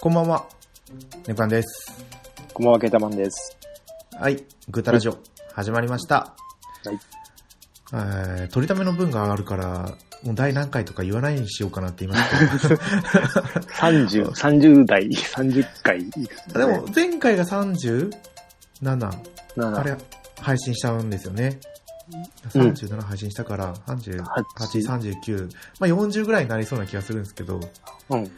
こんばんは。ネコアンです。こんばんは、ケータマンです。はい。グータラジオ、始まりました。はい。えー取りための分があるから、もう第何回とか言わないようにしようかなって言いましたけ30、30 代、30回でも、前回が 37? なあれ、配信したんですよね。うん37配信したから、38、8 39、まあ40ぐらいになりそうな気がするんですけど。っうん。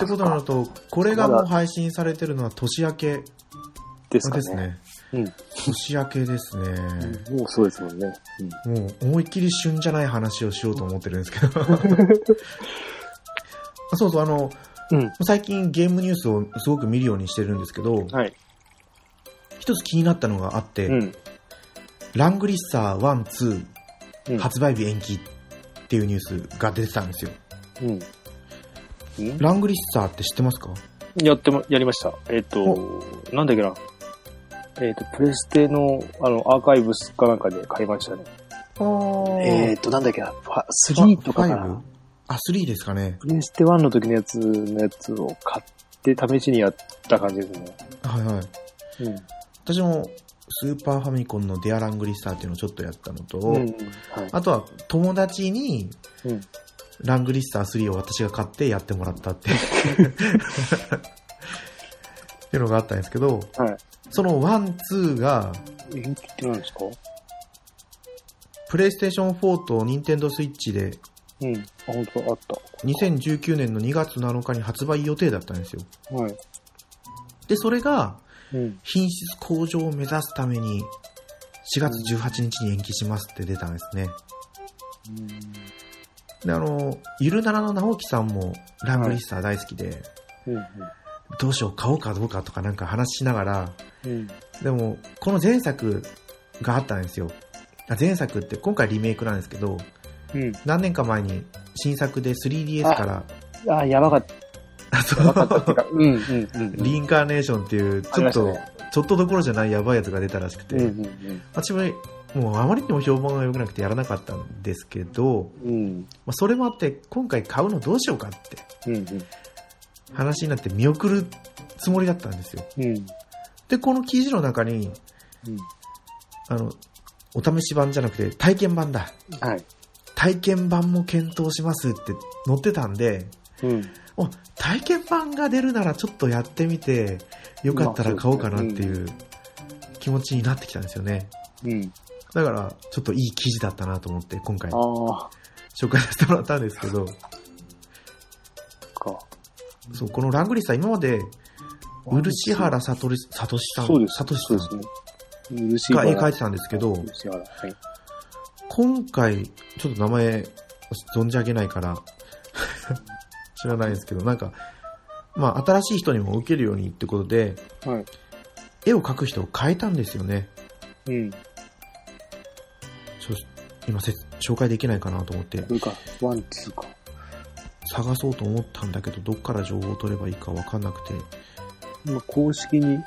てことになると、これがもう配信されてるのは年明けですかね。ですね。うん。年明けですね。もうそうですもんね。もう思いっきり旬じゃない話をしようと思ってるんですけど。そうそう、あの、うん。最近ゲームニュースをすごく見るようにしてるんですけど、はい。一つ気になったのがあって、うん。ラングリッサー1、うん2発売日延期っていうニュースが出てたんですよ。うん。うん？ラングリッサーって知ってますか？やっても、やりました。えっ、と、なんだっけな？えっ、と、プレステの、あの、アーカイブスかなんかで買いましたね。えっ、と、なんだっけな？ファ3とかかな？あ、3ですかね。プレステ1の時のやつのやつを買って試しにやった感じですね。はいはい。うん。私もスーパーファミコンのデアラングリッサーっていうのをちょっとやったのと、うん。はい。あとは友達にうん。ラングリッサー3を私が買ってやってもらったっていう っていうのがあったんですけど、はい。その1、2が、延期って何ですか？プレイステーション4とニンテンドースイッチでうん。あ、本当だ、あった。2019年の2月7日に発売予定だったんですよ。はい。で、それがうん。品質向上を目指すために4月18日に延期しますって出たんですね。で、あの、ゆるならの直樹さんもラングリッサー大好きで、うん。どうしよう、買おうかどうかとかなんか話しながら、うん。でも、この前作があったんですよ。あ前作って今回リメイクなんですけど、うん。何年か前に新作で 3DS から、あ、やばかった。あそやばかったっていううか、うん、うん、うん。リインカーネーションっていう、ちょっと、ねちょっとどころじゃないやばいやつが出たらしくて、うん、うん、私も、もうあまりにも評判が良くなくてやらなかったんですけど、うん。まあ、それもあって、今回買うのどうしようかって。話になって見送るつもりだったんですよ。うん。で、この記事の中に、うん。あの、お試し版じゃなくて体験版だ。はい。体験版も検討しますって載ってたんで、うん。お、体験版が出るならちょっとやってみて、よかったら買おうかなっていう気持ちになってきたんですよね。うん。だから、ちょっといい記事だったなと思って、今回紹介させてもらったんですけど、か。そう、このラングリッサー今まで、漆原さとり、さとしさん、そうです。さとしさそうんですね。漆が絵描い原。てたんですけど。今回、ちょっと名前、存じ上げないから、知らないですけど、なんか、まあ、新しい人にも受けるようにってことで、はい。絵を描く人を変えたんですよね。うん。今せ、紹介できないかなと思ってか。ワン、ツーか。探そうと思ったんだけど、どっから情報を取ればいいかわかんなくて、今、公式に、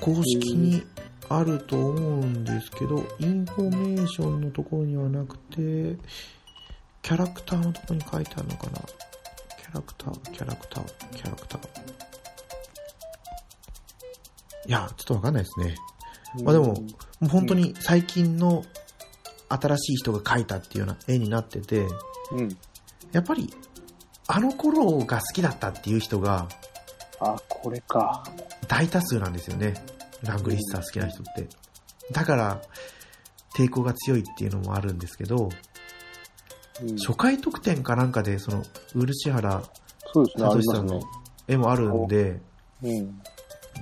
公式にあると思うんですけど、インフォメーションのところにはなくて、キャラクターのところに書いてあるのかなキャラクター、キャラクター、キャラクター。いや、ちょっとわかんないですね。まあでももう本当に最近の新しい人が描いたっていうような絵になってて、うん。やっぱり、あの頃が好きだったっていう人があ、これか。大多数なんですよね。ラングリッサー好きな人って。だから、抵抗が強いっていうのもあるんですけど、うん初回特典かなんかで、その、漆原聡さんの。絵もあるんで、うん。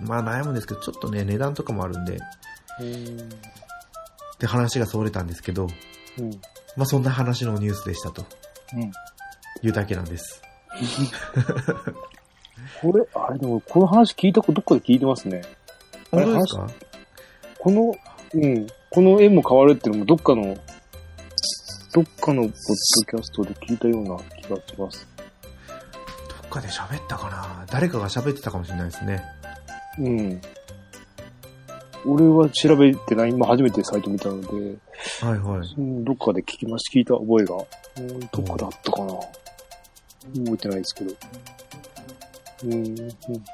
まあ悩むんですけど、ちょっとね、値段とかもあるんで、うん。で話がそれたんですけど、うん。まあそんな話のニュースでしたとうん。いうだけなんです。これ、あれでも、この話聞いたことどっかで聞いてますね。本当ですか？この、うん。この絵も変わるっていうのもどっかの、どっかのポッドキャストで聞いたような気がします。どっかで喋ったかな？誰かが喋ってたかもしれないですね。うん。俺は調べてない、今初めてサイト見たので、はいはい。うんどっかで聞きまし、聞いた覚えが。うん、どっかだったかな。覚えてないですけど。うんうん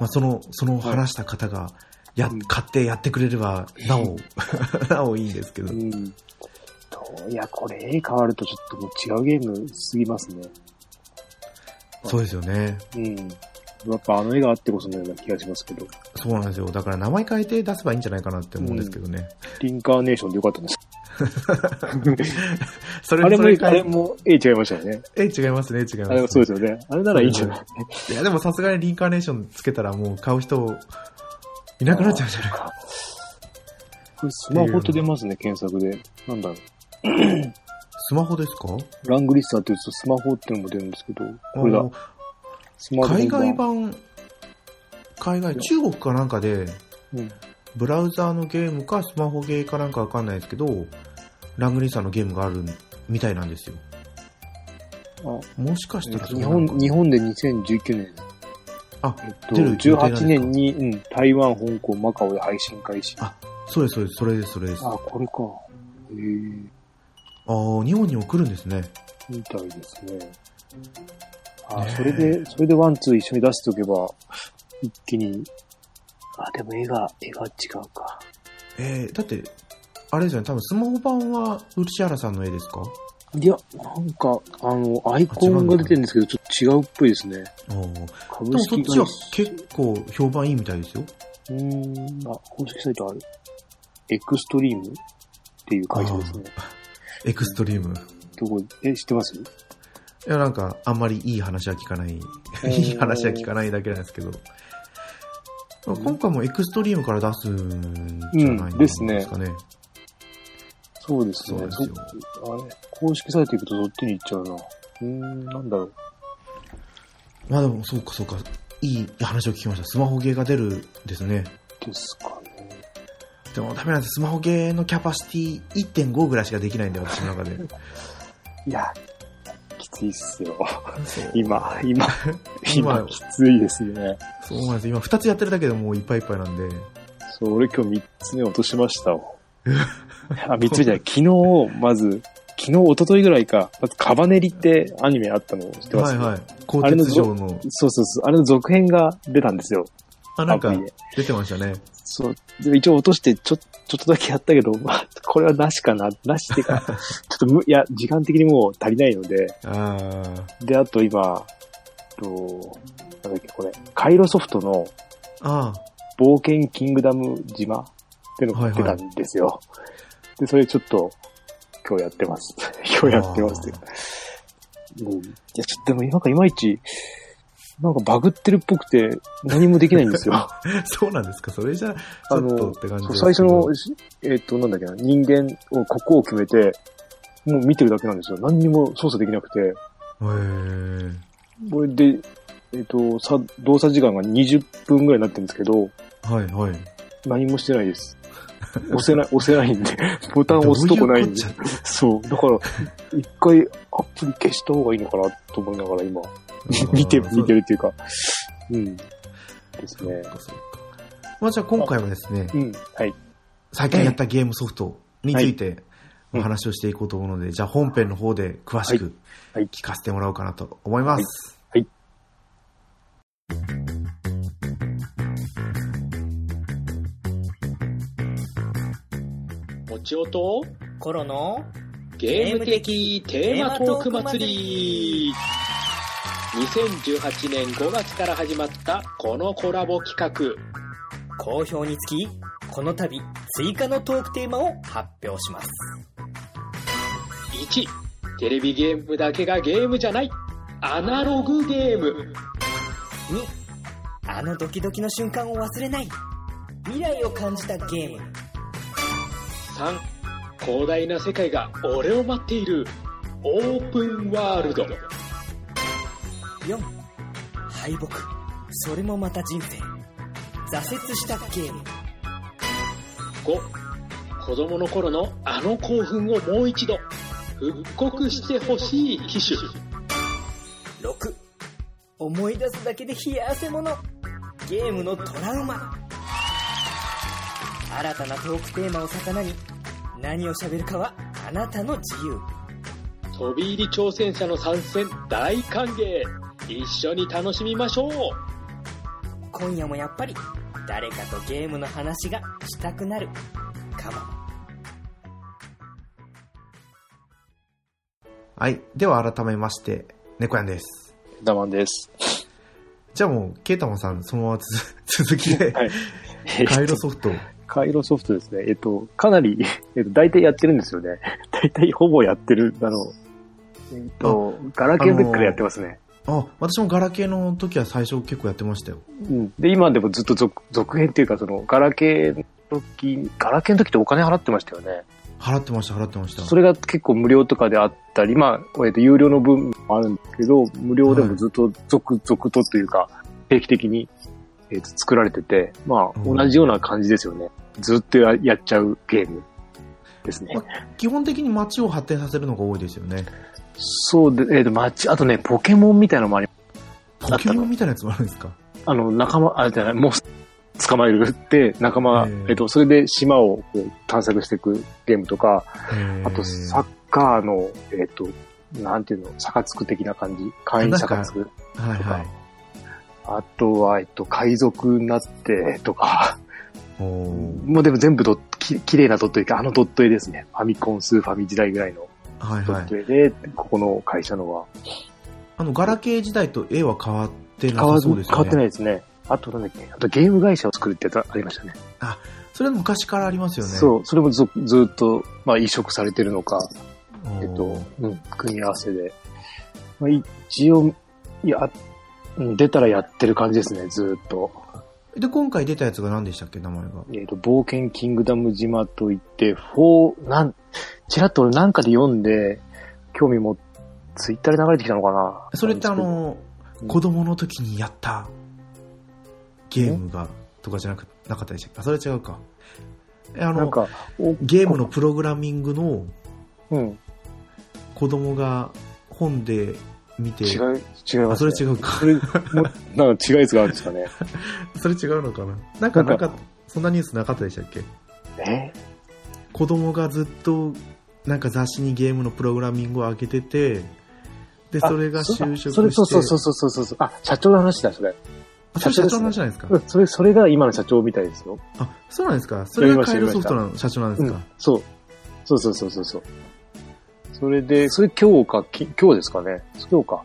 まあ、その、その話した方が、や、うん買ってやってくれれば、なお、なおいいんですけどう。ん。といや、これ絵変わるとちょっともう違うゲームすぎますね。そうですよね。うん。やっぱあの絵があってこそのような気がしますけど。そうなんですよ。だから名前変えて出せばいいんじゃないかなって思うんですけどね。リンカーネーションでよかったんです。それあれも、あれも絵違いましたよね。え、違いますね、違います、あれそうですよね。あれならいいんじゃない？いや、でもさすがにリンカーネーションつけたらもう買う人いなくなっちゃうんじゃないか。これスマホって出ますね、検索で。なんだろう。スマホですか？ラングリッサーって言うとスマホっていうのも出るんですけど、これだ海外版、海外、中国かなんかで、うん。ブラウザーのゲームかスマホゲーかなんかわかんないですけど、ラングリーさんのゲームがあるみたいなんですよ。あもしかしたら日本、日本で2019年。あ、えっと、出る予定なんですか18年に、うん、台湾、香港、マカオで配信開始。あそうです、そうです、それです、それです。ああ、これか。へえあー、日本にも来るんですね。みたいですね。あ、ねえそれで、それでワン、ツー一緒に出しておけば、一気に、あ、でも絵が、絵が違うか。えー、だって、あれですよね、多分スマホ版は漆原さんの絵ですか？いや、なんか、あの、アイコンが出てるんですけど、ちょっと違うっぽいですね。あーで株もそっちは。結構評判いいみたいですよ。うーん、あ、公式サイトある。エクストリームっていう会社ですね。エクストリーム。どこ、え、知ってます？いや、なんか、あんまりいい話は聞かない。ーいい話は聞かないだけなんですけど。今回もエクストリームから出すんじゃないうんですかね。そうですね。そうですよそあれ、公式サイト行くとそっちに行っちゃうな。うーん、なんだろう。まあでも、そうかそうか。いい話を聞きました。スマホゲーが出るんですね。ですかね。でもダメなんです。スマホゲーのキャパシティ1.5ぐらいしかできないんで、私の中で。いや、きついっすよ。今、今、今今、きついですね。そうなんです。今2つやってるだけでもういっぱいいっぱいなんで。そう、俺今日3つ目落としましたわ。あ、3つ目じゃない。昨日、まず、昨日、一昨日ぐらいか、まずカバネリってアニメあったの知ってます？はいはい。鋼鉄城の、そうそうそう。あれの続編が出たんですよ。あ、なんか出てましたね。そう。で一応落として、ちょ、ちょっとだけやったけど、まあ、これはなしかな。なしっていうか、ちょっとむ、いや、時間的にもう足りないので、あで、あと今、と、なんだっけ、これ、カイロソフトのあ。あ冒険キングダム島ってのが出たんですよ。で、それちょっと、今日やってます。今日やってますよ。うん。いや、ちょっとでもなんかいまいち、なんかバグってるっぽくて何もできないんですよ。あ。そうなんですか？それじゃ、ちあょっとの最初の、しえっ、と、なんだっけな、人間を、ここを決めて、もう見てるだけなんですよ。何にも操作できなくて。へーこれで、えっ、と、さ、動作時間が20分ぐらいになってるんですけど、はいはい。何もしてないです。押せない、押せないんで、ボタンを押すとこないんでどういうこ。そう。だから、一回アプリ消した方がいいのかなと思いながら今、見て、見てるっていうか、うん。ですね。まあじゃあ今回はですね、うん。はい。最近やったゲームソフトについてうん。お話をしていこうと思うので、じゃあ本編の方で詳しくはい。はい。聞かせてもらおうかなと思います。はい。はい。もちおとコロの？ゲーム的テーマトーク祭り2018年5月から始まったこのコラボ企画好評につき、この度追加のトークテーマを発表します。1テレビゲームだけがゲームじゃないアナログゲーム2、あのドキドキの瞬間を忘れない。未来を感じたゲーム。3広大な世界が俺を待っているオープンワールド4、敗北。それもまた人生。挫折したゲーム。5子供の頃のあの興奮をもう一度復刻してほしい機種6、思い出すだけで冷や汗もの。ゲームのトラウマ。新たなトークテーマを魚に、何を喋るかはあなたの自由。飛び入り挑戦者の参戦大歓迎一緒に楽しみましょう今夜もやっぱり誰かとゲームの話がしたくなるかもはい。では改めまして、猫やんです。ダマンです。じゃあもう、ケータマンさん、そのままつ 続きで、はい。カイロソフト。カイロソフトですね。えっと、かなり、えっと、大体やってるんですよね。大体ほぼやってる。あの、えっと、ガラケーの時からやってますね。あ、私もガラケーの時は最初結構やってましたよ。うん。で、今でもずっと続続編っていうか、その、ガラケーの時、ガラケーの時ってお金払ってましたよね。払ってました、払ってました。それが結構無料とかであったり、まあ、えっと、有料の分もあるんですけど、無料でもずっと続々とというか、定期的に、えっと、作られてて、まあ、うん同じような感じですよね。ずっとややっちゃうゲームですね。基本的に街を発展させるのが多いですよね。そうで、えっ、と、街、あとね、ポケモンみたいなのもありポケモンみたいなやつもあるんですか？あの、仲間、あ、じゃない、もう、捕まえるって、仲間えっと、それで島をこう探索していくゲームとか、あと、サッカーの、えっ、と、なんていうの、サカツク的な感じ？会員サカツク。はいはい。あとは、えっと、海賊になって、とか、もうでも全部ドッき綺麗なドット絵か、あのドット絵ですね。ファミコン、スーファミ時代ぐらいのドはいはい。で、ここの会社のは。あの、ガラケー時代と絵は変わってな変わさそうですよね。変わってないですね。あとなんだっけ、あとゲーム会社を作るってやつありましたね。それは昔からありますよね。そう、それもずずっと、まあ移植されてるのか。えっと、うん、組み合わせで。まあ、一応、いや、うん出たらやってる感じですね、ずっと。で、今回出たやつが何でしたっけ、名前が？えっ、と、冒険キングダム島といって、フォー、なん、ちらっと俺なんかで読んで、興味も、ツイッターで流れてきたのかなそれってあ、の、うん子供の時にやったゲームが、とかじゃなく、なかったでしたっけ？あ、それ違うか。えあの、ゲームのプログラミングのうん、子供が本で見て、違う、違いあ、ます、ね。それ違うか。それ、もなんか違うやつがあるんですかね。それ違うのかな？なんか、なんか、そんなニュースなかったでしたっけ？え？子供がずっと、なんか雑誌にゲームのプログラミングを上げてて、で、それが就職して、それ、そうそうそうそうそうそう。あ、社長の話だ、それ。あそれ社長の話じゃないですか？うん、それ、それが今の社長みたいですよ。あ、そうなんですか？それがカイロソフトの社長なんですうんか。、そう。そうそうそうそうそう。それで、それ今日か、き今日ですかね？今日か。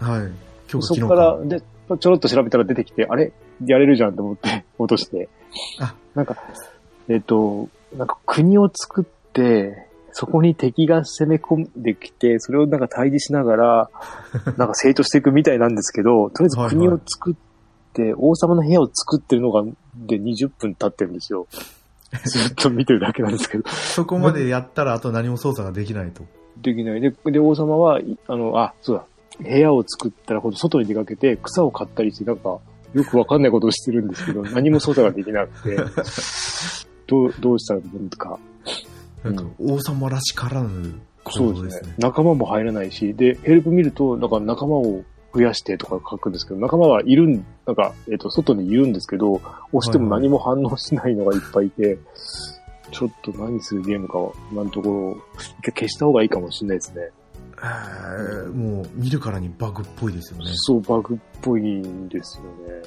はい。今日そから、で、ちょろっと調べたら出てきて、あれ？やれるじゃんと思って落として。あなんか、えっ、と、なんか国を作って、そこに敵が攻め込んできて、それをなんか対峙しながら、なんか成長していくみたいなんですけど、とりあえず国を作って、王様の部屋を作ってるのが、で20分経ってるんですよ。ずっと見てるだけなんですけど。そこまでやったら、あと何も操作ができないと。できない。で、で、王様は、いあの、あ、そうだ。部屋を作ったら、今度外に出かけて、草を買ったりして、なんか、よくわかんないことをしてるんですけど、何も操作ができなくて、どう、どうしたらいいのか。なんか、王様らしからぬそうですすね。。仲間も入らないし、で、ヘルプ見ると、なんか仲間を増やしてとか書くんですけど、仲間はいるん、なんか、えっ、と、外にいるんですけど、押しても何も反応しないのがいっぱいいて、ちょっと何するゲームかは、今のところ、一回消した方がいいかもしれないですね。えーもう、見るからにバグっぽいですよね。そう、バグっぽいんですよね。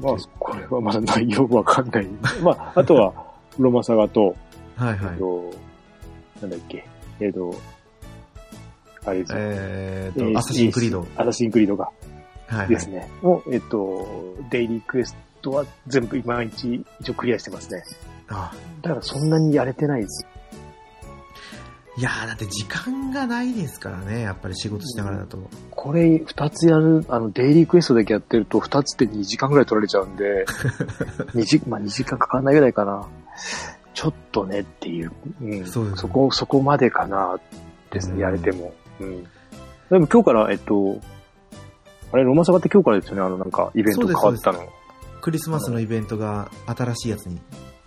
まあ、これはまだ内容わかんない。まあ、あとは、ロマサガと、はいはい。えっと、なんだっけ、えっと、あれですよえーと、えーアサシンクリード。アサシンクリードがはいはい。ですね。もう、えっと、デイリークエストは全部今一一応クリアしてますね。あだからそんなにやれてないです。いやー、だって時間がないですからね、やっぱり仕事しながらだと。これ二つやる、あの、デイリークエストだけやってると二つって2時間ぐらい取られちゃうんで、2時、まあ2時間かかんないぐらいかな。ちょっとねっていう。うん。そねそこ、そこまでかな、ですうんね、やれても。うん。でも今日から、えっと、あれ、ロマサガって今日からですよね、あの、なんか、イベント変わったの。クリスマスのイベントが新しいやつに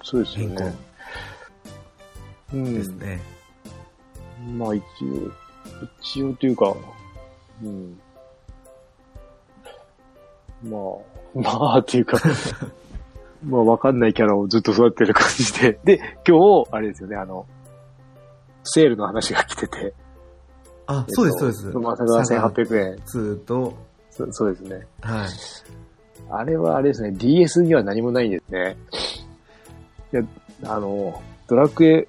そうですよ変更ね。うん。ですね。まあ一応、一応というか、うん。まあ、まあっていうか、まあわかんないキャラをずっと育てる感じで。で、今日、あれですよね、あの、セールの話が来てて。あ、えっとそうです、そうです。まさが1800円。2と、そそうですね。はい。あれはあれですね、DS には何もないんですね。いや、あの、ドラクエはい。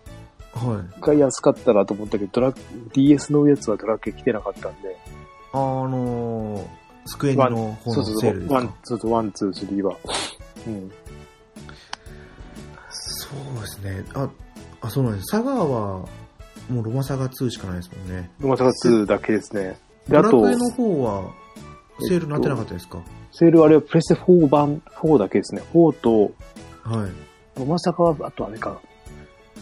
が安かったなと思ったけど、ドラ DS のやつはドラクエ来てなかったんで。あのー、スクエニの方のそうそうそう、セールですか？ one、そうそう、 one、two、threeは。うん。そうですね。あ、あ、そうなんです。サガーは、もうロマサガ2しかないですもんね。ロマサガ2だけですね。で、あとドラクエ、の方は、セールなってなかったですか、セールあれはプレステ4版、4だけですね。4と、はい。ロマサガは、あとあれか。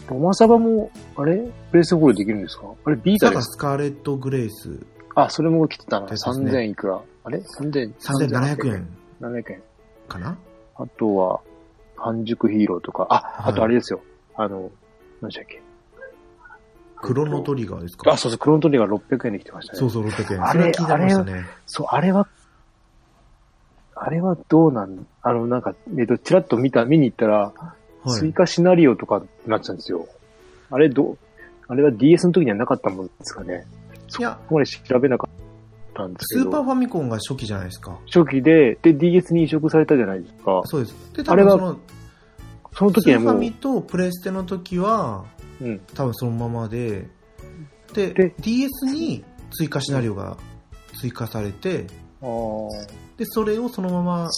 ロマサガも、あれ？プレステ4でできるんですか？あれビータですスカーレット・グレイス、あ、それも来てたな。ですね3000いくら？あれ ?3000、3700円700円。かな？あとは、半熟ヒーローとか、あ、はいあとあれですよ。あの、何でしたっけ？クロノトリガーですか？あ、そうそう、クロノトリガー600円で来てましたね。そうそう、600円。あれそれは聞いてましたね。そう、あれは、あれはどうなんあの、なんか、えっと、ちらっと見た、見に行ったら、はい。追加シナリオとかになってたんですよ。あれ、どう、あれは DS の時にはなかったもんですかね。いや、ここまで調べなかったんですけど。スーパーファミコンが初期じゃないですか。初期で、で、DS に移植されたじゃないですか。そうです。で、多分その、そのスーファ時はもう、ミとプレステの時は、うん。多分そのままで、で、で DS に追加シナリオが追加されて、で、それをそのまま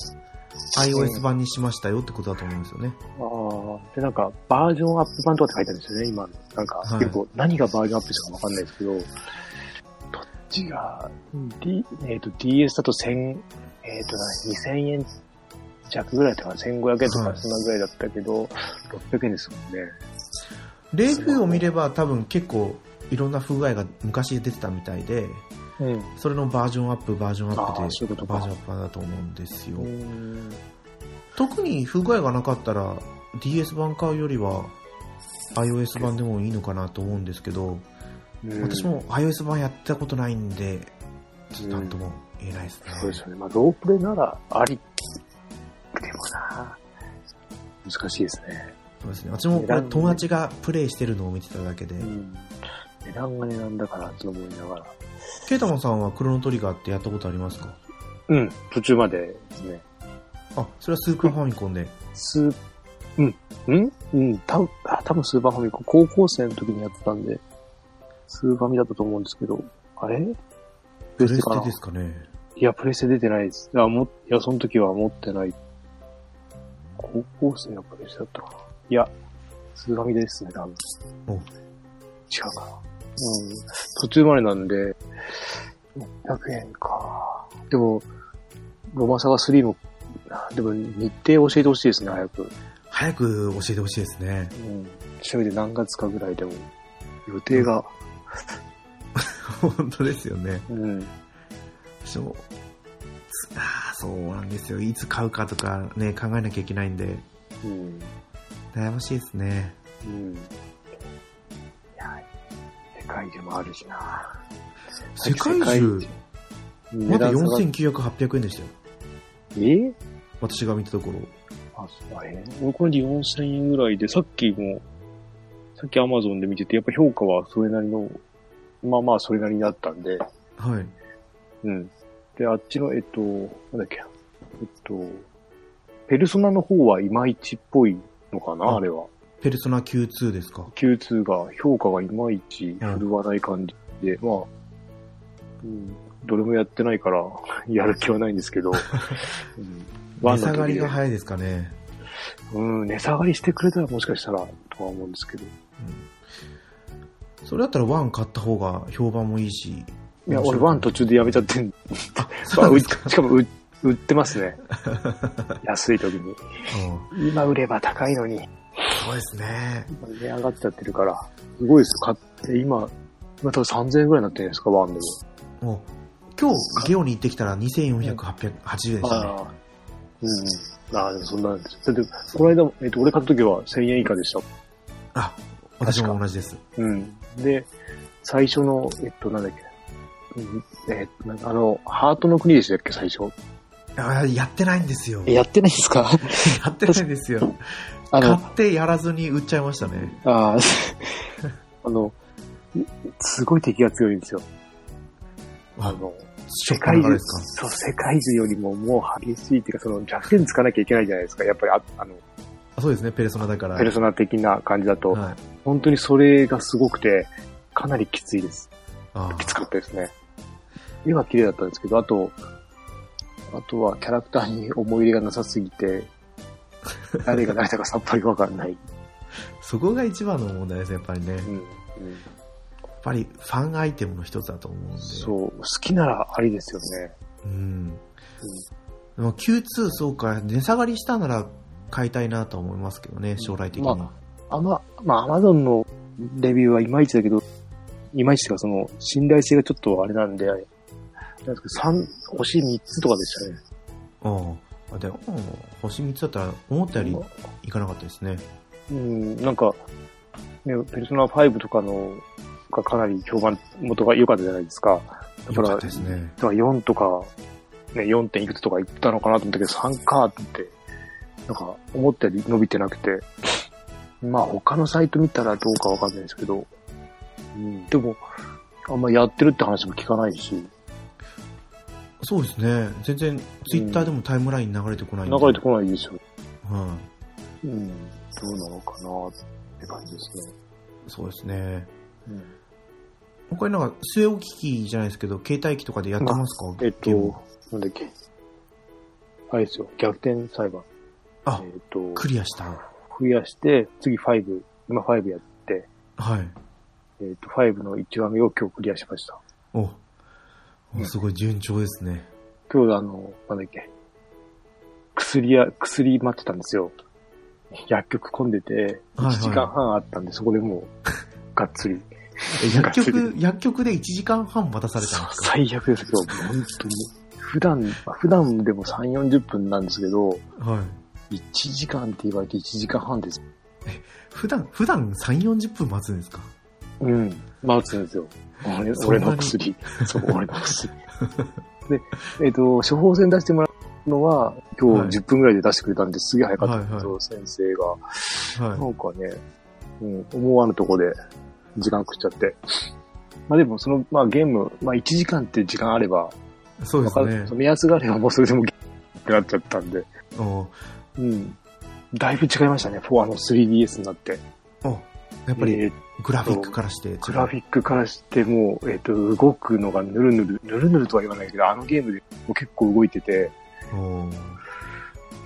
iOS 版にしましたよってことだと思うんですよね。あー。で、なんか、バージョンアップ版とかって書いてあるんですよね、今。なんか、はい結構、何がバージョンアップしたかわかんないですけど、どっちが、D、えっ、と、DS だと1000、えっ、と、な2000円弱ぐらいだったかな、1500円とはいかそんなぐらいだったけど、600円ですもんね。レビューを見れば多分結構いろんな不具合が昔出てたみたいで、うん。それのバージョンアップ、バージョンアップで、そういうことかバージョンアップ版だと思うんですよ。うん特に不具合がなかったら DS 版買うよりは iOS 版でもいいのかなと思うんですけど、私も iOS 版やったことないんで、ちょっとなんとも言えないですね。そうですよね。まあ、ロープレならあり。でもな難しいですね。そうですね。私もこれ友達がプレイしてるのを見てただけでう。ん。値段が値段だから、と思いながら。ケイタマンさんはクロノトリガーってやったことありますか？うん、途中までですね。あ、それはスーパーファミコンで。スー、うん、うんうん、たぶん、あ多分スーパーファミコン、高校生の時にやってたんで、スーファミだったと思うんですけど、あれ？プレステかな？プレステですかね。いや、プレステ出てないです。あ、も、いや、その時は持ってない。高校生のプレステだったかな？いや、スーファミですね、多分。お違うかな。うん。途中までなんで、600円か。でも、ロマサガ3も、あでも日程教えてほしいですね、早く。早く教えてほしいですね。うん。調べて何月かぐらいでも、予定が、本当ですよね。うん。私も、つああ、そうなんですよ。いつ買うかとかね、考えなきゃいけないんで、うん。悩ましいですね。うん。界中もあるしな。世界中、まだ値段下がっ4900、800円でしたよ。え？私が見たところ。あ、そうだね。俺これで4000円ぐらいで、さっきも、さっきアマゾンで見てて、やっぱ評価はそれなりの、まあまあそれなりになったんで、はい。うん。で、あっちの、えっと、なんだっけ、えっと、ペルソナの方はいまいちっぽいのかな、ああれは。ペルソナ Q2 ですか？Q2 が、評価がいまいち振るわない感じで、まあ、うん、どれもやってないから、やる気はないんですけど、うん、値下がりが早いですかね。でうん、値下がりしてくれたらもしかしたら、とは思うんですけど。それだったら1買った方が評判もいいし。いや、俺ワン途中でやめちゃってん。か。しかも売売ってますね。安い時に。うん今売れば高いのに、そうですね。値上がっちゃってるから、すごいですよ。買って、今、今多分3000円ぐらいになってるんですか、ワンでも。もう、今日、ゲオに行ってきたら2480円でしたね。うんうん。ああ、でもそんなんです。だって、この間、えっと、俺買った時は1000円以下でした。あ、私も同じです。うん。で、最初の、えっと、なんだっけ。うんえっと、あの、ハートの国でしたっけ、最初。あやってないんですよ。やってないですか？やってないんですよ。あの、買ってやらずに売っちゃいましたね。ああ、あの、すごい敵が強いんですよ。ああの、世界中、そう、世界中よりももう激しいっていうか、その弱点つかなきゃいけないじゃないですか。やっぱりあ、あの、そうですね、ペルソナだから。ペルソナ的な感じだと、はい、本当にそれがすごくて、かなりきついです。きつかったですね。絵は綺麗だったんですけど、あと、あとはキャラクターに思い入れがなさすぎて、誰が誰だかさっぱりわかんない。そこが一番の問題ですね、やっぱりね。うん、うん、やっぱりファンアイテムの一つだと思うんで。そう、好きならありですよね。うん。うん、でも Q2 そうか、値下がりしたなら買いたいなと思いますけどね、将来的に。まあ、アマ、まあ、アマゾンのレビューはいまいちだけど、いまいちがその、信頼性がちょっとあれなんで、なんですけ三、星3つとかでしたね。ああ。でも、星3つだったら、思ったよりいかなかったですね。うん、なんか、ね、ペルソナ5とかの、がかなり評判元が良かったじゃないですか。だから、ですね。だから4とか、ね、4. 点いくつとか言ったのかなと思ったけど、3かって、なんか、思ったより伸びてなくて、まあ他のサイト見たらどうかわかんないですけど、うん、でも、あんまやってるって話も聞かないし。そうですね。全然、ツイッターでもタイムライン流れてこないん流れてこないですよ。はい、うん。どうなのかなって感じですね。そうですね。うん。他になんか、据え置き機じゃないですけど、携帯機とかでやってますか、えっと、なんだっけ？あれですよ、逆転裁判。あ、えっと、クリアした。クリアして、次5、今5やって、はい。えっ、ー、と、5の1話目を今日クリアしました。お、すごい順調ですね。今日あの、なんだっけ、薬や、薬待ってたんですよ。薬局混んでて、1時間半あったんで、そこでもう、がっつり。薬局、薬局で1時間半待たされたんですか？最悪です、今日。本当に。普段、普段でも3、40分なんですけど、はい。1時間って言われて1時間半です。え、普段、普段3、40分待つんですか？うん。待つんですよ。俺俺の薬。そう、俺の薬。で、えっ、ー、と、処方箋出してもらうのは、今日10分ぐらいで出してくれたんで、すげえ早かったんですよ、先生が。はい、なんかね、うん、思わぬとこで時間食っちゃって。まあでも、その、まあゲーム、まあ1時間って時間あれば、そうですね。目安があればもうそれでもってなっちゃったんで。うん。だいぶ違いましたね、4あの 3DS になって。やっぱり、えー、グラフィックからして。グラフィックからしてもう、えっ、ー、と、動くのがぬるぬる、ぬるぬるとは言わないけど、あのゲームでも結構動いてて、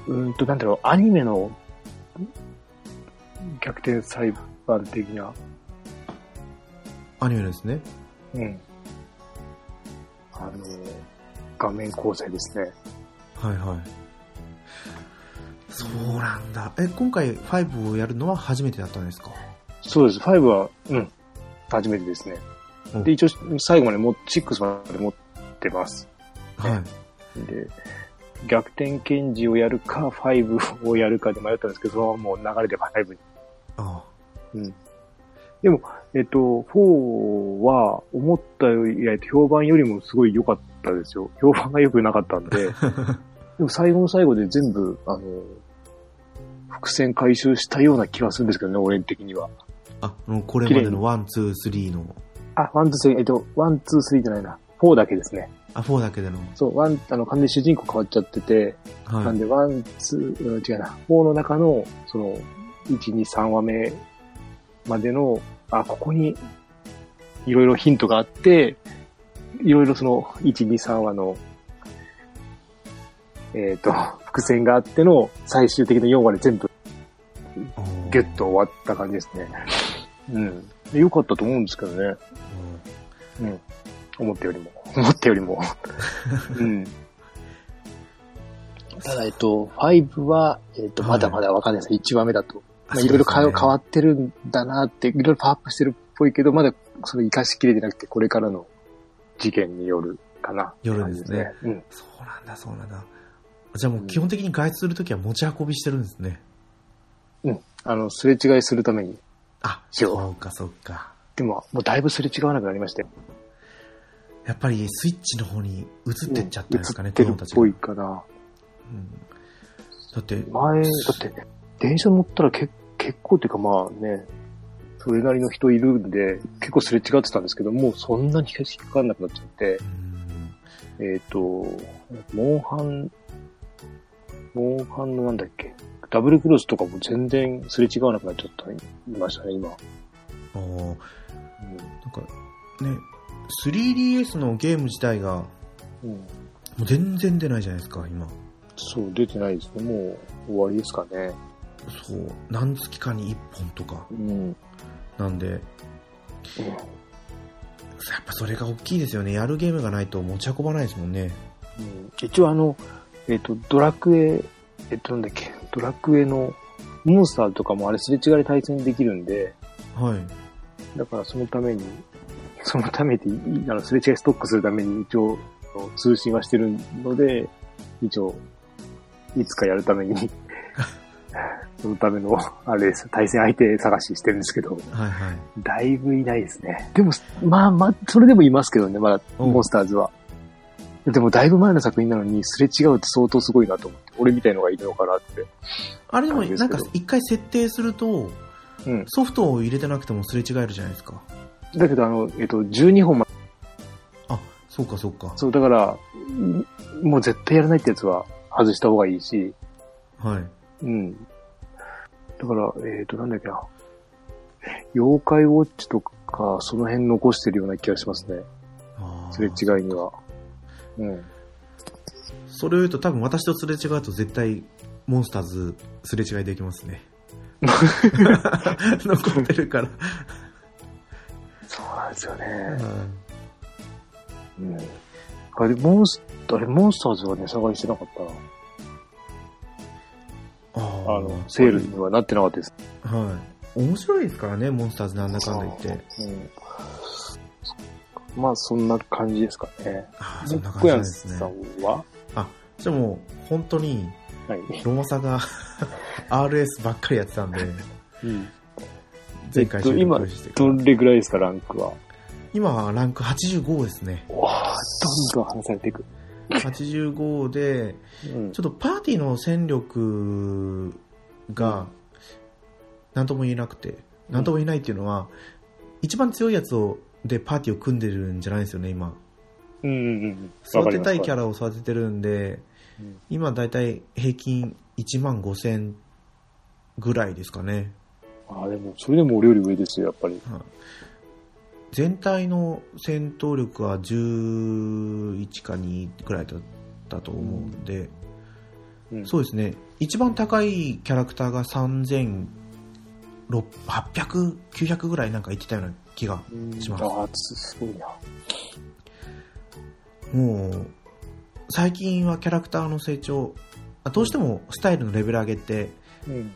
うんと、なんだろう、アニメの逆転裁判的な。アニメですね。うん。あの、画面構成ですね。はいはい。そうなんだ。え、今回5をやるのは初めてだったんですか？そうです。5は、うん、初めてですね。で、一応、最後までも、6まで持ってます。はい。で、逆転検事をやるか、5をやるかで迷ったんですけど、そのままもう流れで5に。ああ。うん。でも、えっと、4は、思ったより、評判よりもすごい良かったですよ。評判が良くなかったんで。でも最後の最後で全部、あの、伏線回収したような気がするんですけどね、俺的には。あ、これまでの one、two、threeの。あ、 one、two、threeえっと、 one、two、threeじゃないな。 fourだけですね。あ、 fourだけでの。そう、 one、あの、完全に主人公変わっちゃってて、はい、なんで、ワン、ツー、違うな、フォーの中の、その、1、2、3話目までの、あ、ここに、いろいろヒントがあって、いろいろその、1、2、3話の、えっ、ー、と、伏線があっての、最終的な4話で全部、ギュッと終わった感じですね。うん。良かったと思うんですけどね。うん。うん。思ったよりも。思ったよりも。うん。ただ、えっと、5は、えっと、まだまだわかんないです。はい、1話目だと。まあ、いろいろ変わってるんだなって、いろいろパワーアップしてるっぽいけど、まだそれ活かしきれてなくて、これからの事件によるかな、夜ですね。うん。そうなんだ、そうなんだ。じゃあもう基本的に外出するときは持ち運びしてるんですね。うん。あの、すれ違いするために。あ、そうか、そうか。でも、もうだいぶすれ違わなくなりまして。やっぱりスイッチの方に移ってっちゃったんですかね、子供たちっぽいかな。うん。だって。前、だって、電車乗ったらけ結構っていうかまあね、それなりの人いるんで、結構すれ違ってたんですけど、もうそんなに引っかかんなくなっちゃって。えっ、ー、と、モンハン、モンハンのなんだっけ、ダブルクロスとかも全然すれ違わなくなっちゃった、いましたね、今。ああ、うん、なんか、ね、3DS のゲーム自体が、うん、もう全然出ないじゃないですか、今。そう、出てないですね。もう終わりですかね。そう、何月かに1本とか。うん。なんで、うん、やっぱそれが大きいですよね。やるゲームがないと持ち運ばないですもんね。うん、一応あの、えっ、ー、と、ドラクエ、えっと、なんだっけ、ドラクエのモンスターとかもあれすれ違いで対戦できるんで、はい。だからそのために、そのために、あの、すれ違いストックするために一応、通信はしてるので、一応、いつかやるために そのための、あれです、対戦相手探ししてるんですけど、はいはい。だいぶいないですね。でも、まあまあ、それでもいますけどね、まだ、モンスターズは。でも、だいぶ前の作品なのに、すれ違うって相当すごいなと思って、俺みたいのがいるのかなって。あれでも、なんか、一回設定すると、うん、ソフトを入れてなくてもすれ違えるじゃないですか。だけど、あの、えっと、12本まあ、そうかそうか。そう、だから、もう絶対やらないってやつは外した方がいいし。はい。うん。だから、えっ、ー、と、なんだっけな。妖怪ウォッチとか、その辺残してるような気がしますね。すれ違いには。うん。それを言うと多分私とすれ違うと絶対モンスターズすれ違いできますね。残ってるからそうなんですよね。うん。あれ、モンス、あれ、モンスターズは値下がりしてなかったな。ああの、セールにはなってなかったです。はい。面白いですからね、モンスターズなんだかんだ言って。うん。まあ、そんな感じですかね。あそんな感じですね。さんはあ、じゃあもう、本当に、はい、ロマサが RS ばっかりやってたんで、うん、前回収録して今、どれぐらいですか、ランクは？今はランク85ですね。わどんどん離されていく。85で、ちょっとパーティーの戦力が、なんとも言えなくて、なんとも言えないっていうのは、一番強いやつを、でパーティーを組んでるんじゃないですよね、今。うんうんうん。育てたいキャラを育ててるんで、今だいたい平均1万5千ぐらいですかね。ああ、でも、それでも俺より上ですよ、やっぱり。は全体の戦闘力は11か2くらいだったと思うんで、うん、そうですね一番高いキャラクターが3800、900ぐらいなんか言ってたような気がします。ああ、すごいな。もう、最近はキャラクターの成長、どうしてもスタイルのレベル上げて、うん、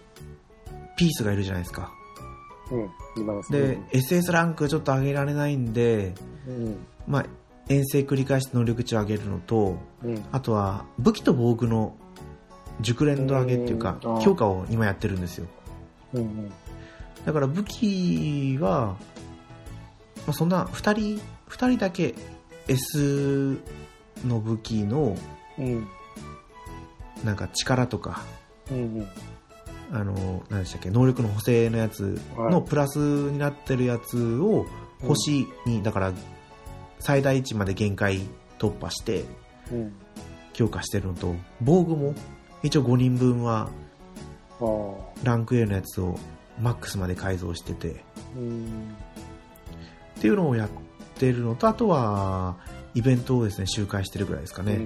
ピースがいるじゃないですか。で、SS ランクちょっと上げられないんで、うん、まあ、遠征繰り返して能力値を上げるのと、うん、あとは武器と防具の熟練度上げっていうか、強化を今やってるんですよ。うんうん、だから武器は、まあ、そんな2人、2人だけ S の武器の、なんか力とか、あの、何でしたっけ、能力の補正のやつのプラスになってるやつを星に、だから最大値まで限界突破して強化してるのと、防具も一応5人分はランク A のやつをマックスまで改造してて、っていうのをやってるのと、あとはイベントをですね、周回してるぐらいですかね。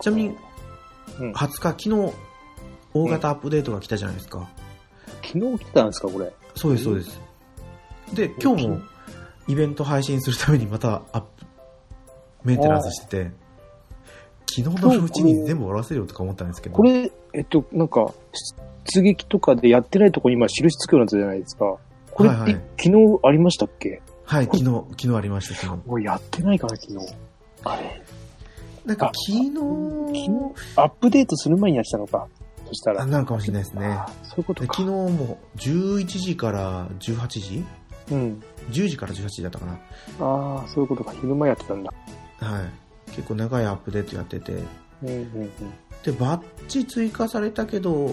ちなみに、20日、昨日、大型アップデートが来たじゃないですか。昨日来たんですか、これ。そうです、そうです。で、今日もイベント配信するためにまたアップ、メンテナンスしてて、昨日のうちに全部終わらせようとか思ったんですけど。これ、えっと、なんか、出撃とかでやってないとこに今印つくようになったじゃないですか。これ、はいはい、昨日ありましたっけ？はい、昨日、昨日ありました、昨日。もうやってないかな、昨日。あれ。なんか昨日、昨日、アップデートする前にやってたのか。そしたら。なるかもしれないですね。そういうことか。昨日も11時から18時？うん。10時から18時だったかな。ああ、そういうことか。昼間やってたんだ。はい。結構長いアップデートやってて。うんうんうん。で、バッチ追加されたけど、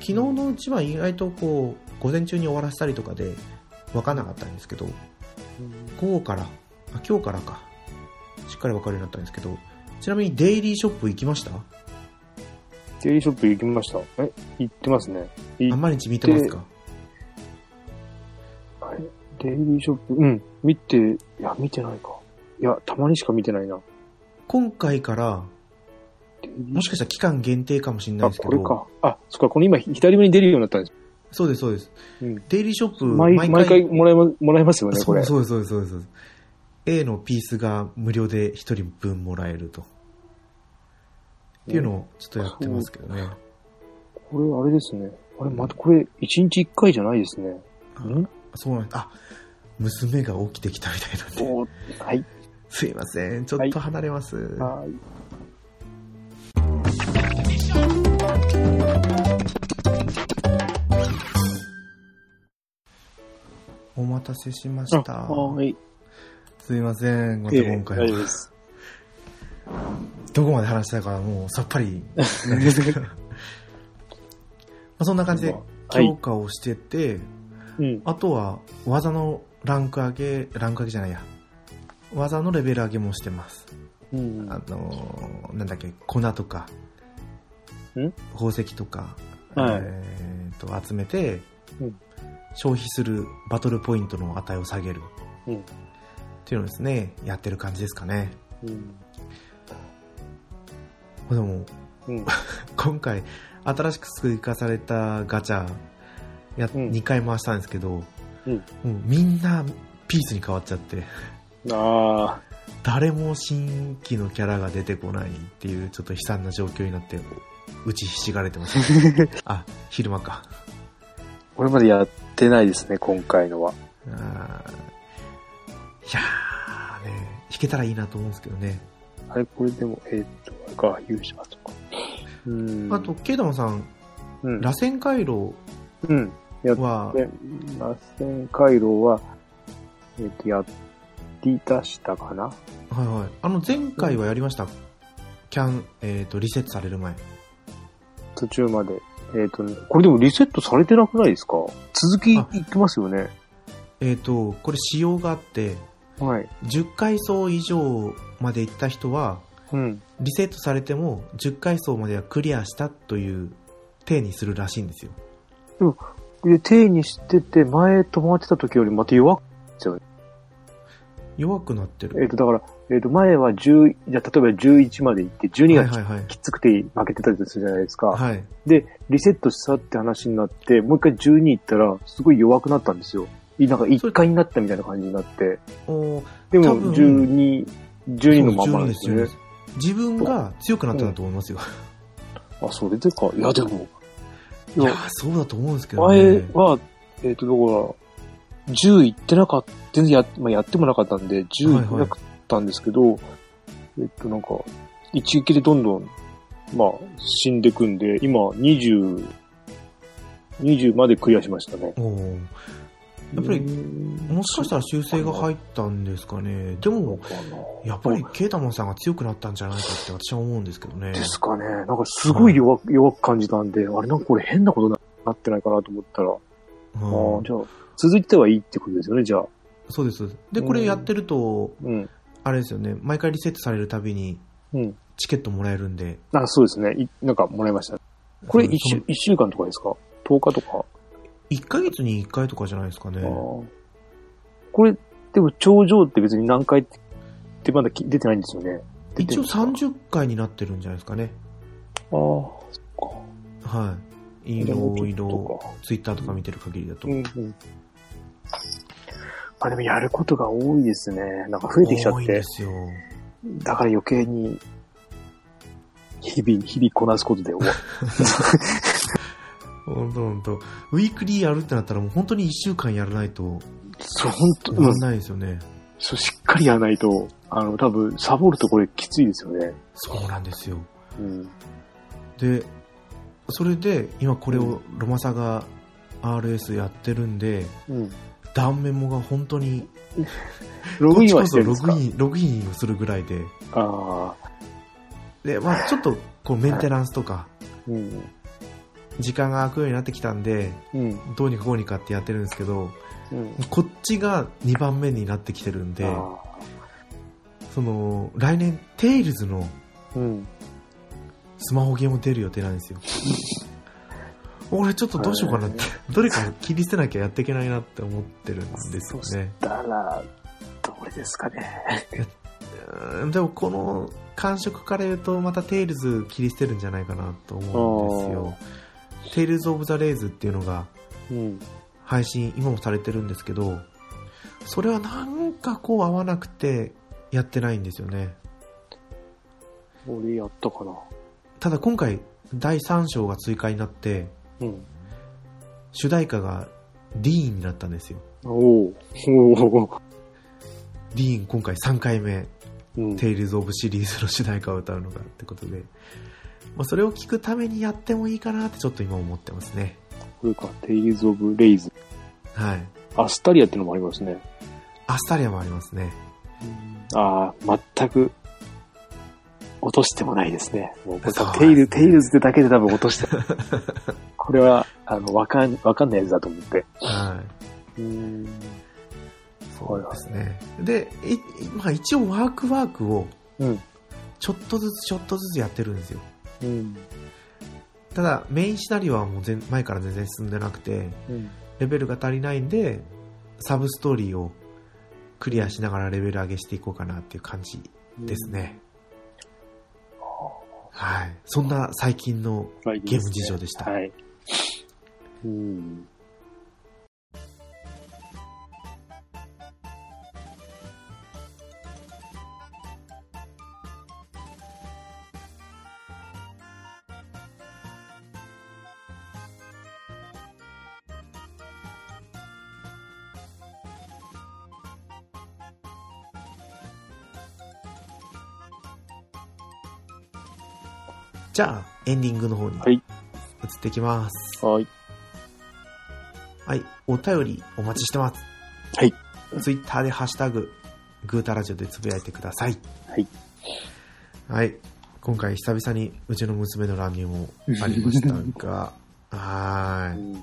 昨日のうちは意外とこう、午前中に終わらせたりとかで分かんなかったんですけど、午後から、あ、今日からか。しっかりわかるようになったんですけど、ちなみにデイリーショップ行きました？デイリーショップ行きました。え、行ってますね。いあ、毎日見てますか？あれデイリーショップ、うん、見て、いや、見てないか。いや、たまにしか見てないな。今回から、もしかしたら期間限定かもしれないあ、ですけど、これか。あ、そっか、この今、左目に出るようになったんです。そうです、そうです。うん。デイリーショップ、毎毎回もらえま、もらえますよね。そうそうです、そうです、そうですそうです。A のピースが無料で1人分もらえると。っていうのをちょっとやってますけどね。これ、あれですね。あれ、またこれ、1日1回じゃないですね。ん？そうなんです。あ、娘が起きてきたみたいなんで。おはい。すいません、ちょっと離れます。はい。たせしました。はい。すいません、またええ今回は。大丈夫です。どこまで話したかもうさっぱりなんですけど。まあそんな感じではい強化をしてて、うん。あとは技のランク上げ、ランク上げじゃないや。技のレベル上げもしてます。うん。あのーなんだっけ、粉とか、ん？宝石とか、はいえーと、集めて、うん消費するバトルポイントの値を下げるうん。っていうのをですね、やってる感じですかね。うん。でも、うん。今回、新しく追加されたガチャ、や、うん2回回したんですけど、うんもうみんなピースに変わっちゃって、あ誰も新規のキャラが出てこないっていうちょっと悲惨な状況になって、打ちひしがれてます。あ、昼間か。ー。これまでやってないですね、今回のは。いやーね、弾けたらいいなと思うんですけどね。あれ、これでも、えーっと、あれか、勇者とか。うん。あと、ケイダマさん、うん。螺旋回路うん。螺旋回路は、えーっと、やり出したかなはいはい。あの、前回はやりました。キャン、えっ、と、リセットされる前。途中まで。えーっとね、これでもリセットされてなくないですか？続きいあってますよね。えっ、と、これ仕様があって、はい。10階層以上まで行った人は、うん。リセットされても10階層まではクリアしたという体にするらしいんですよ。で、定にしてて、前止まってた時よりまた弱くですよね。弱くなってる。えっ、と、だから、えっ、と、前は10、じゃあ例えば11まで行って、12がき,、はいはいはい。つくて負けてたりするじゃないですか。はい。で、リセットしたって話になって、もう一回12行ったら、すごい弱くなったんですよ。いなんか1回になったみたいな感じになって。おーでも、多分12、12のままなんですね12。です自分が強くなったんだと思いますよ。あ、それでか。いや、でも、いやー、そうだと思うんですけどね。前は、えっ、と、だから、10行ってなかった、全然や,、まあ、やってもなかったんで、10行ってなかったんですけど、えっと、なんか、一撃でどんどん、まあ、死んでくんで、今、20、20までクリアしましたね。やっぱりうんもしかしたら修正が入ったんですかね。でも、やっぱりケイタマンさんが強くなったんじゃないかって私は思うんですけどね。ですかね。なんかすごい弱,、弱く感じたんで、あれなんかこれ変なことになってないかなと思ったら、うんああ、じゃあ、続いてはいいってことですよね、じゃあ。そうです。で、これやってると、うん。あれですよね、毎回リセットされるたびにうん。チケットもらえるんで、あ、そうですね。いなんかもらいました。これうん一週、一週間とかですか ?10 日とか、1ヶ月に1回とかじゃないですかねこれ、でも頂上って別に何回ってまだき出てないんですよね。一応るんですか？30回になってるんじゃないですかね。ああ、そっか。はい。いろいろ、かツイッターとか見てる限りだと。うんうん。あ、でもやることが多いですね。なんか増えてきちゃって多いんで。すよ。だから余計に、日々、日々こなすことで終わほんとほんと。ウィークリーやるってなったらもう本当に1週間やらないとそう、本当終わんないですよね。そう、しっかりやらないと、あの、多分、サボるとこれきついですよね。そうなんですよ。うん。で、それで今これをロマサが RS やってるんで、うん。断面もが本当に ログインはしてるんですか？ログイン、ログインをするぐらいで、ああ。で、まあちょっとこうメンテナンスとか、うん。時間が空くようになってきたんで、うん。どうにかこうにかってやってるんですけど、うん。こっちが2番目になってきてるんで、あその、来年、テイルズのうん。スマホゲーム出る予定なんですよ。俺ちょっとどうしようかなって、どれか切り捨てなきゃやっていけないなって思ってるんですよね。だから、どれですかね。うんでもこの感触から言うとまたテイルズ切り捨てるんじゃないかなと思うんですよ。テイルズ・オブ・ザ・レイズっていうのがうん。配信今もされてるんですけど、それはなんかこう合わなくてやってないんですよね。俺やったかな。ただ今回第3章が追加になってうん。主題歌がディーンになったんですよ。おおディーン今回3回目、うん。テイルズ・オブシリーズの主題歌を歌うのがってことで、まあ、それを聞くためにやってもいいかなってちょっと今思ってますね。これか、テイルズ・オブ・レイズ。はい。アスタリアってのもありますね。アスタリアもありますね。ああ、全く、落としてもないですね。もうテイル、テイルズってだけで多分落としてる。これは、あの、わかん、わかんないやつだと思って。はい。うん。そうですね。で、いまあ一応ワークワークをうん。ちょっとずつちょっとずつやってるんですよ。うん。ただメインシナリオはもう前前から全然進んでなくて、うん。レベルが足りないんで、サブストーリーをクリアしながらレベル上げしていこうかなっていう感じですね。はい。そんな最近のはい。ゲーム事情でした。はい。うん。じゃあ、エンディングの方にはい移っていきます。はい。はい。お便りお待ちしてます。はい。ツイッターでハッシュタグ、グータラジオでつぶやいてください。はい。はい。今回久々にうちの娘の乱入もありましたが、はーい。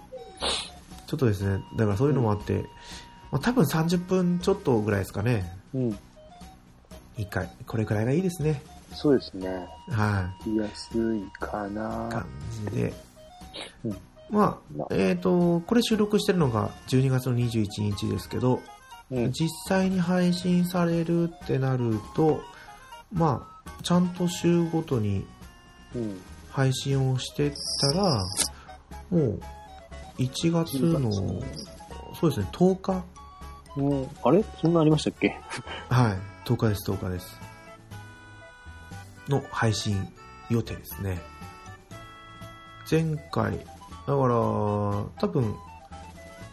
ちょっとですね、だからそういうのもあって、まあ、多分30分ちょっとぐらいですかね。うん。一回。これくらいがいいですね。そうですね。は。言いやすいかない感じで。うんまあ、えっ、と、これ収録してるのが12月の21日ですけど、うん。実際に配信されるってなると、まあ、ちゃんと週ごとにうん。配信をしてったら、もう、1月の、そうですね、10日もう、あれ？そんなありましたっけ？はい、10日です、10日です。の配信予定ですね。前回、だから、多分、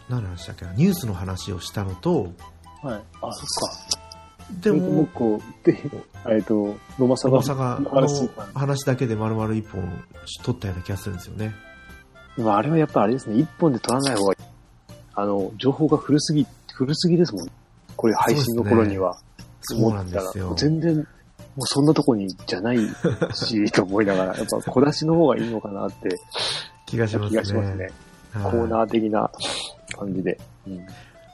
何の話だっけな、ニュースの話をしたのと、はい。あ、そっか。でも、もうこう、で、えっと、ロマサガ大阪の話話だけで丸々一本取ったような気がするんですよね。でもあれはやっぱあれですね、一本で撮らない方がいい。あの、情報が古すぎ、古すぎですもん。これ配信の頃には。そうなんですよ思ったら。全然、もうそんなとこにじゃないし、と思いながら、やっぱ小出しの方がいいのかなって気がします気ね。がしますね。はいコーナー的な感じで。うん、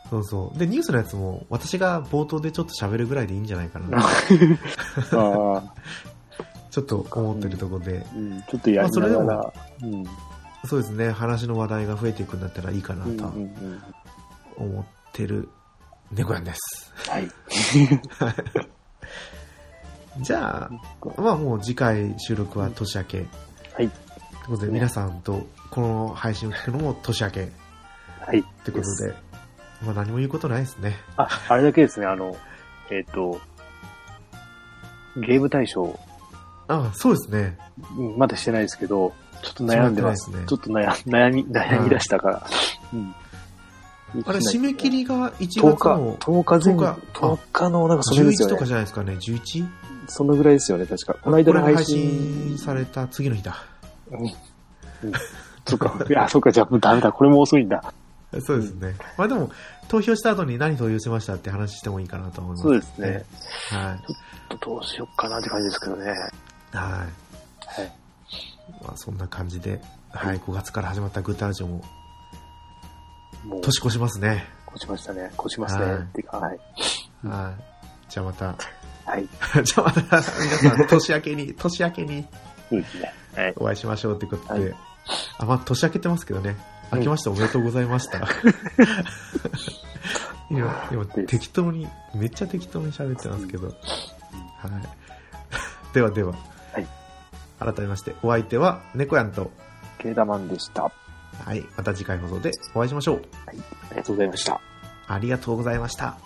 そうそう。で、ニュースのやつも、私が冒頭でちょっと喋るぐらいでいいんじゃないかな。ああ、ちょっと思ってるところで。うん、ちょっとやりながまら、うん、そうですね、話の話題が増えていくんだったらいいかなうん、うん、とうん。思ってる猫やんです。はい。じゃあ、まあもう次回収録は年明け。はい。ということで、皆さんとこの配信を聞くのも年明けはい。ってことで、まあ何も言うことないですね。あ、あれだけですね、あの、えっ、と、ゲーム大賞、あそうですね。うんまだしてないですけど、ちょっと悩んでます。そうやっちょっと悩悩み、悩み出したから。うん。あれ、締め切りが1月10日、の10日前後、10 10日の、なんかそれです11とか。じゃないですかね、11? そのぐらいですよね、確か。この間の配信。された次の日だ。うん。そっか。いや、そっか、じゃあもうダメだ。これも遅いんだ。そうですね。まあでも、投票した後に何投票しましたって話してもいいかなと思います。そうですね。。はい。どうしよっかなって感じですけどね。はい。はい。まあそんな感じで、はい、5月から始まったグッタラジオももう、年越しますね。越しましたね。越しますね。はいっていうか、はい。はい。じゃあまた はい。じゃあまた皆さん年明けに、年明けにそうですね。はい。お会いしましょうってことで。はいあ、まあ年明けてますけどね。明けましておめでとうございました。今、今適当に、めっちゃ適当に喋ってますけど。はい。ではでは。はい。改めまして、お相手は猫やんと、ケーダマンでした。はい。また次回放送でお会いしましょう。ありがとうございました。ありがとうございました。